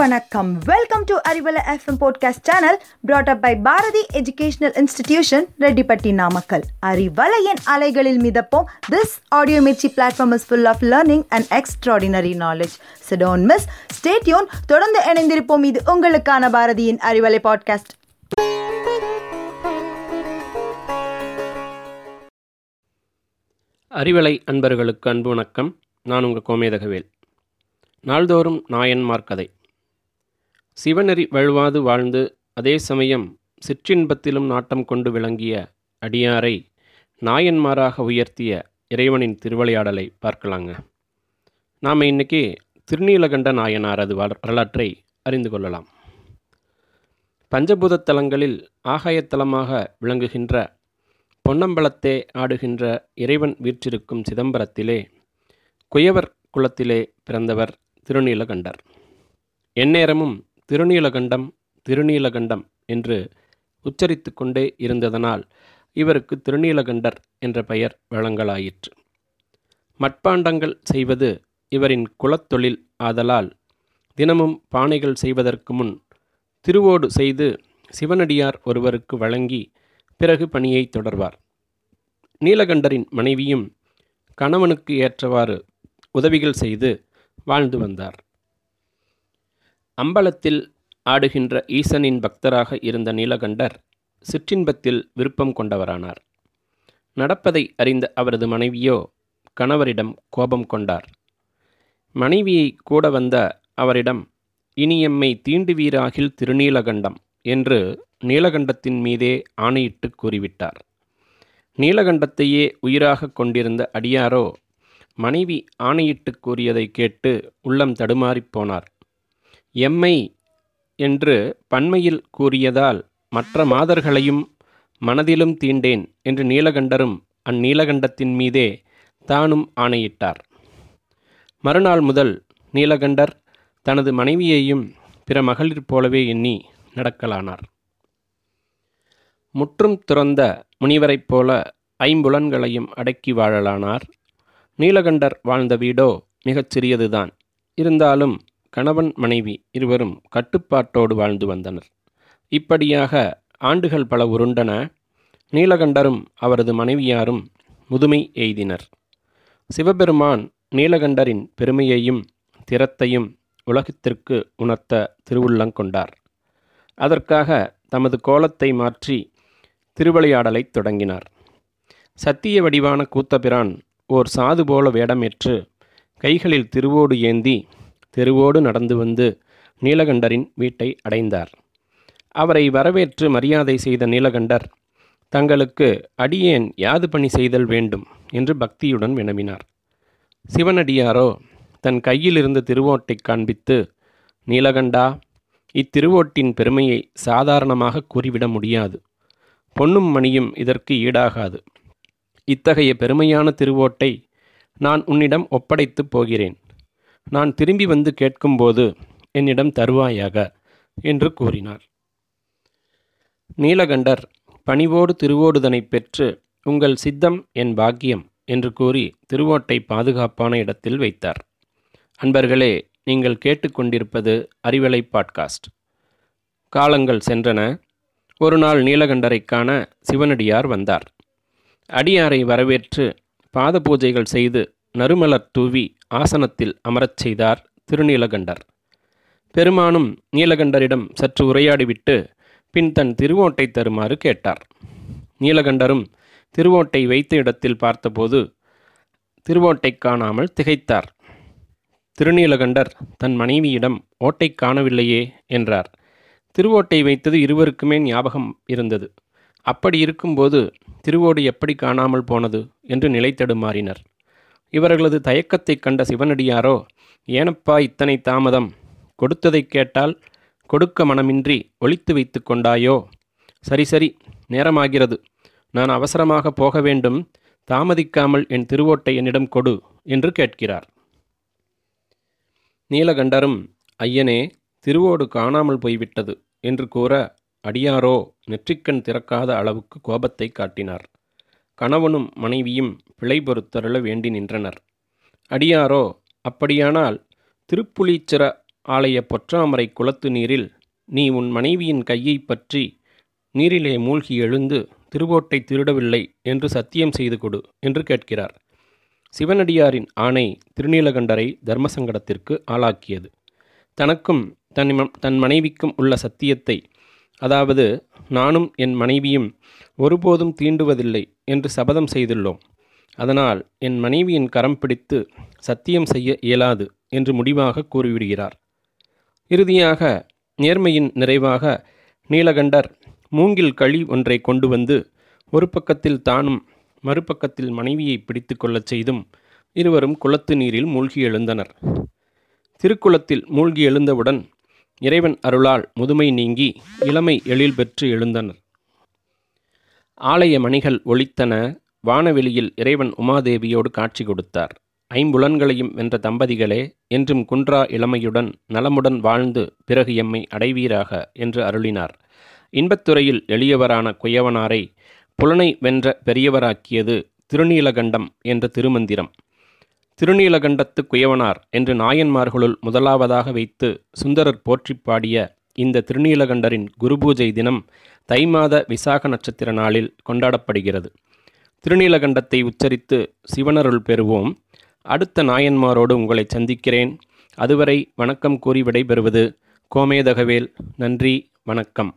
வணக்கம். Welcome to Arivalai FM podcast channel brought up by Bharathi educational institution Rettipatti Namakkal அறிவலையின் அலைகளில் மிதப்போம். This audio Mirchi platform is full of learning and extraordinary knowledge so don't miss stay tuned தொடர்ந்து இணைந்திருப்போம். இது உங்களுக்கான பாரதியின் Arivalai podcast Arivalai அன்பர்களுக்கு அன்பு வணக்கம். நான் உங்கள் கோமேதகவேல். நாள்தோறும் நாயன்மார் கதை. சிவநெறி வழுவாது வாழ்ந்து அதே சமயம் சிற்றின்பத்திலும் நாட்டம் கொண்டு விளங்கிய அடியாரை நாயன்மாராக உயர்த்திய இறைவனின் திருவிளையாடலை பார்க்கலாங்க. நாம் இன்னைக்கு திருநீலகண்ட நாயனாரது வரலாற்றை அறிந்து கொள்ளலாம். பஞ்சபூதத் தலங்களில் ஆகாயத்தலமாக விளங்குகின்ற பொன்னம்பலத்தே ஆடுகின்ற இறைவன் வீற்றிருக்கும் சிதம்பரத்திலே குயவர் குலத்திலே பிறந்தவர் திருநீலகண்டர். எந்நேரமும் திருநீலகண்டம் திருநீலகண்டம் என்று உச்சரித்து கொண்டே இருந்ததனால் இவருக்கு திருநீலகண்டர் என்ற பெயர் வழங்கலாயிற்று. மட்பாண்டங்கள் செய்வது இவரின் குலத்தொழில் ஆதலால் தினமும் பானைகள் செய்வதற்கு முன் திருவோடு செய்து சிவனடியார் ஒருவருக்கு வழங்கி பிறகு பணியை தொடர்வார். நீலகண்டரின் மனைவியும் கணவனுக்கு ஏற்றவாறு உதவிகள் செய்து வாழ்ந்து வந்தார். அம்பலத்தில் ஆடுகின்ற ஈசனின் பக்தராக இருந்த நீலகண்டர் சிற்றின்பத்தில் விருப்பம் கொண்டவரானார். நடப்பதை அறிந்த அவரது மனைவியோ கணவரிடம் கோபம் கொண்டார். மனைவியை கூட வந்த அவரிடம் இனியம்மை தீண்டுவீராகில் திருநீலகண்டம் என்று நீலகண்டத்தின் மீதே ஆணையிட்டு கூறிவிட்டார். நீலகண்டத்தையே உயிராக கொண்டிருந்த அடியாரோ மனைவி ஆணையிட்டு கூறியதை கேட்டு உள்ளம் தடுமாறிப் போனார். எம்மை என்று பன்மையில் கூறியதால் மற்ற மாதர்களையும் மனதிலும் தீண்டேன் என்று நீலகண்டரும் அந்நீலகண்டத்தின் மீதே தானும் ஆணையிட்டார். மறுநாள் முதல் நீலகண்டர் தனது மனைவியையும் பிற மகளிர் போலவே எண்ணி நடக்கலானார். முற்றும் துறந்த முனிவரைப் போல ஐம்புலன்களையும் அடக்கி வாழலானார். நீலகண்டர் வாழ்ந்த வீடோ மிகச் சிறியதுதான். இருந்தாலும் கணவன் மனைவி இருவரும் கட்டுப்பாட்டோடு வாழ்ந்து வந்தனர். இப்படியாக ஆண்டுகள் பல உருண்டன நீலகண்டரும் அவரது மனைவியாரும் முதுமை எய்தினர். சிவபெருமான் நீலகண்டரின் பெருமையையும் திறத்தையும் உலகத்திற்கு உணர்த்த திருவுள்ளங்கொண்டார் அதற்காக தமது கோலத்தை மாற்றி திருவிளையாடலை தொடங்கினார். சத்திய வடிவான கூத்தபிரான் ஓர் சாது போல வேடமேற்று கைகளில் திருவோடு ஏந்தி தெருவோடு நடந்து வந்து நீலகண்டரின் வீட்டை அடைந்தார். அவரை வரவேற்று மரியாதை செய்த நீலகண்டர் தங்களுக்கு அடியேன் யாது பணி செய்தல் வேண்டும்? என்று பக்தியுடன் வினவினார். சிவனடியாரோ தன் கையிலிருந்த திருவோட்டை காண்பித்து நீலகண்டா இத்திருவோட்டின் பெருமையை சாதாரணமாக கூறிவிட முடியாது. பொன்னும் மணியும் இதற்கு ஈடாகாது. இத்தகைய பெருமையான திருவோட்டை நான் உன்னிடம் ஒப்படைத்துப் போகிறேன். நான் திரும்பி வந்து கேட்கும்போது என்னிடம் தருவாயாக என்று கூறினார். நீலகண்டர் பணிவோடு திருவோடுதனை பெற்று உங்கள் சித்தம் என் பாக்கியம் என்று கூறி திருவோட்டை பாதுகாப்பான இடத்தில் வைத்தார். அன்பர்களே நீங்கள் கேட்டுக்கொண்டிருப்பது அறிவலை பாட்காஸ்ட். காலங்கள் சென்றன. ஒரு நாள் நீலகண்டரைக் காண சிவனடியார் வந்தார். அடியாரை வரவேற்று பாத பூஜைகள் செய்து நறுமலர் தூவி ஆசனத்தில் அமரச் செய்தார் திருநீலகண்டர். பெருமானும் நீலகண்டரிடம் சற்று உரையாடிவிட்டு பின் தன் திருவோட்டை தருமாறு கேட்டார். நீலகண்டரும் திருவோட்டை வைத்த இடத்தில் பார்த்தபோது திருவோட்டை காணாமல் திகைத்தார். திருநீலகண்டர் தன் மனைவியிடம் ஓட்டை காணவில்லையே என்றார். திருவோட்டை வைத்தது இருவருக்குமே ஞாபகம் இருந்தது. அப்படி இருக்கும்போது திருவோடு எப்படி காணாமல் போனது என்று நிலை தடுமாறினர் இவர்களது தயக்கத்தைக் கண்ட சிவனடியாரோ ஏனப்பா இத்தனை தாமதம்? கொடுத்ததைக் கேட்டால் கொடுக்க மனமின்றி ஒழித்து வைத்து கொண்டாயோ? சரி சரி நேரமாகிறது. நான் அவசரமாக போக வேண்டும். தாமதிக்காமல் என் திருவோட்டை என்னிடம் கொடு என்று கேட்கிறார். நீலகண்டரும் ஐயனே திருவோடு காணாமல் போய்விட்டது என்று கூற அடியாரோ நெற்றிக்கண் திறக்காத அளவுக்கு கோபத்தை காட்டினார். கணவனும் மனைவியும் பிழை பொறுத்தருள வேண்டி நின்றனர். அடியாரோ அப்படியானால் திருப்புளீச்சர ஆலய பொற்றாமரை குளத்து நீரில் நீ உன் மனைவியின் கையை பற்றி நீரிலே மூழ்கி எழுந்து திருவோட்டை திருடவில்லை என்று சத்தியம் செய்து கொடு என்று கேட்கிறார். சிவனடியாரின் ஆணை திருநீலகண்டரை தர்மசங்கடத்திற்கு ஆளாக்கியது. தனக்கும் தன் தன் மனைவிக்கும் உள்ள சத்தியத்தை அதாவது நானும் என் மனைவியும் ஒருபோதும் தீண்டுவதில்லை என்று சபதம் செய்துள்ளோம். அதனால் என் மனைவியின் கரம் பிடித்து சத்தியம் செய்ய இயலாது என்று முடிவாக கூறிவிடுகிறார். இறுதியாக நேர்மையின் நிறைவாக நீலகண்டர் மூங்கில் களி ஒன்றை கொண்டு வந்து ஒரு பக்கத்தில் தானும் மறுபக்கத்தில் மனைவியை பிடித்து கொள்ளச் செய்தும் இருவரும் குளத்து நீரில் மூழ்கி எழுந்தனர். திருக்குளத்தில் மூழ்கி எழுந்தவுடன் இறைவன் அருளால் முதுமை நீங்கி இளமை எழில் பெற்று எழுந்தனர். ஆலய மணிகள் ஒளித்தன வானவெளியில் இறைவன் உமாதேவியோடு காட்சி கொடுத்தார். ஐம்புலன்களையும் வென்ற தம்பதிகளே என்றும் குன்றா இளமையுடன் நலமுடன் வாழ்ந்து பிறகு எம்மை அடைவீராக என்று அருளினார். இன்பத்துறையில் எளியவரான குயவனாரை புலனை வென்ற பெரியவராக்கியது திருநீலகண்டம் என்ற திருமந்திரம். திருநீலகண்டத்து குயவனார் என்று நாயன்மார்களுள் முதலாவதாக வைத்து சுந்தரர் போற்றி பாடிய இந்த திருநீலகண்டரின் குருபூஜை தினம் தை மாத விசாக நட்சத்திர நாளில் கொண்டாடப்படுகிறது. திருநீலகண்டத்தை உச்சரித்து சிவனருள் பெறுவோம். அடுத்த நாயன்மாரோடு உங்களை சந்திக்கிறேன். அதுவரை வணக்கம் கூறி விடைபெறுவது கோமேதகவேல். நன்றி வணக்கம்.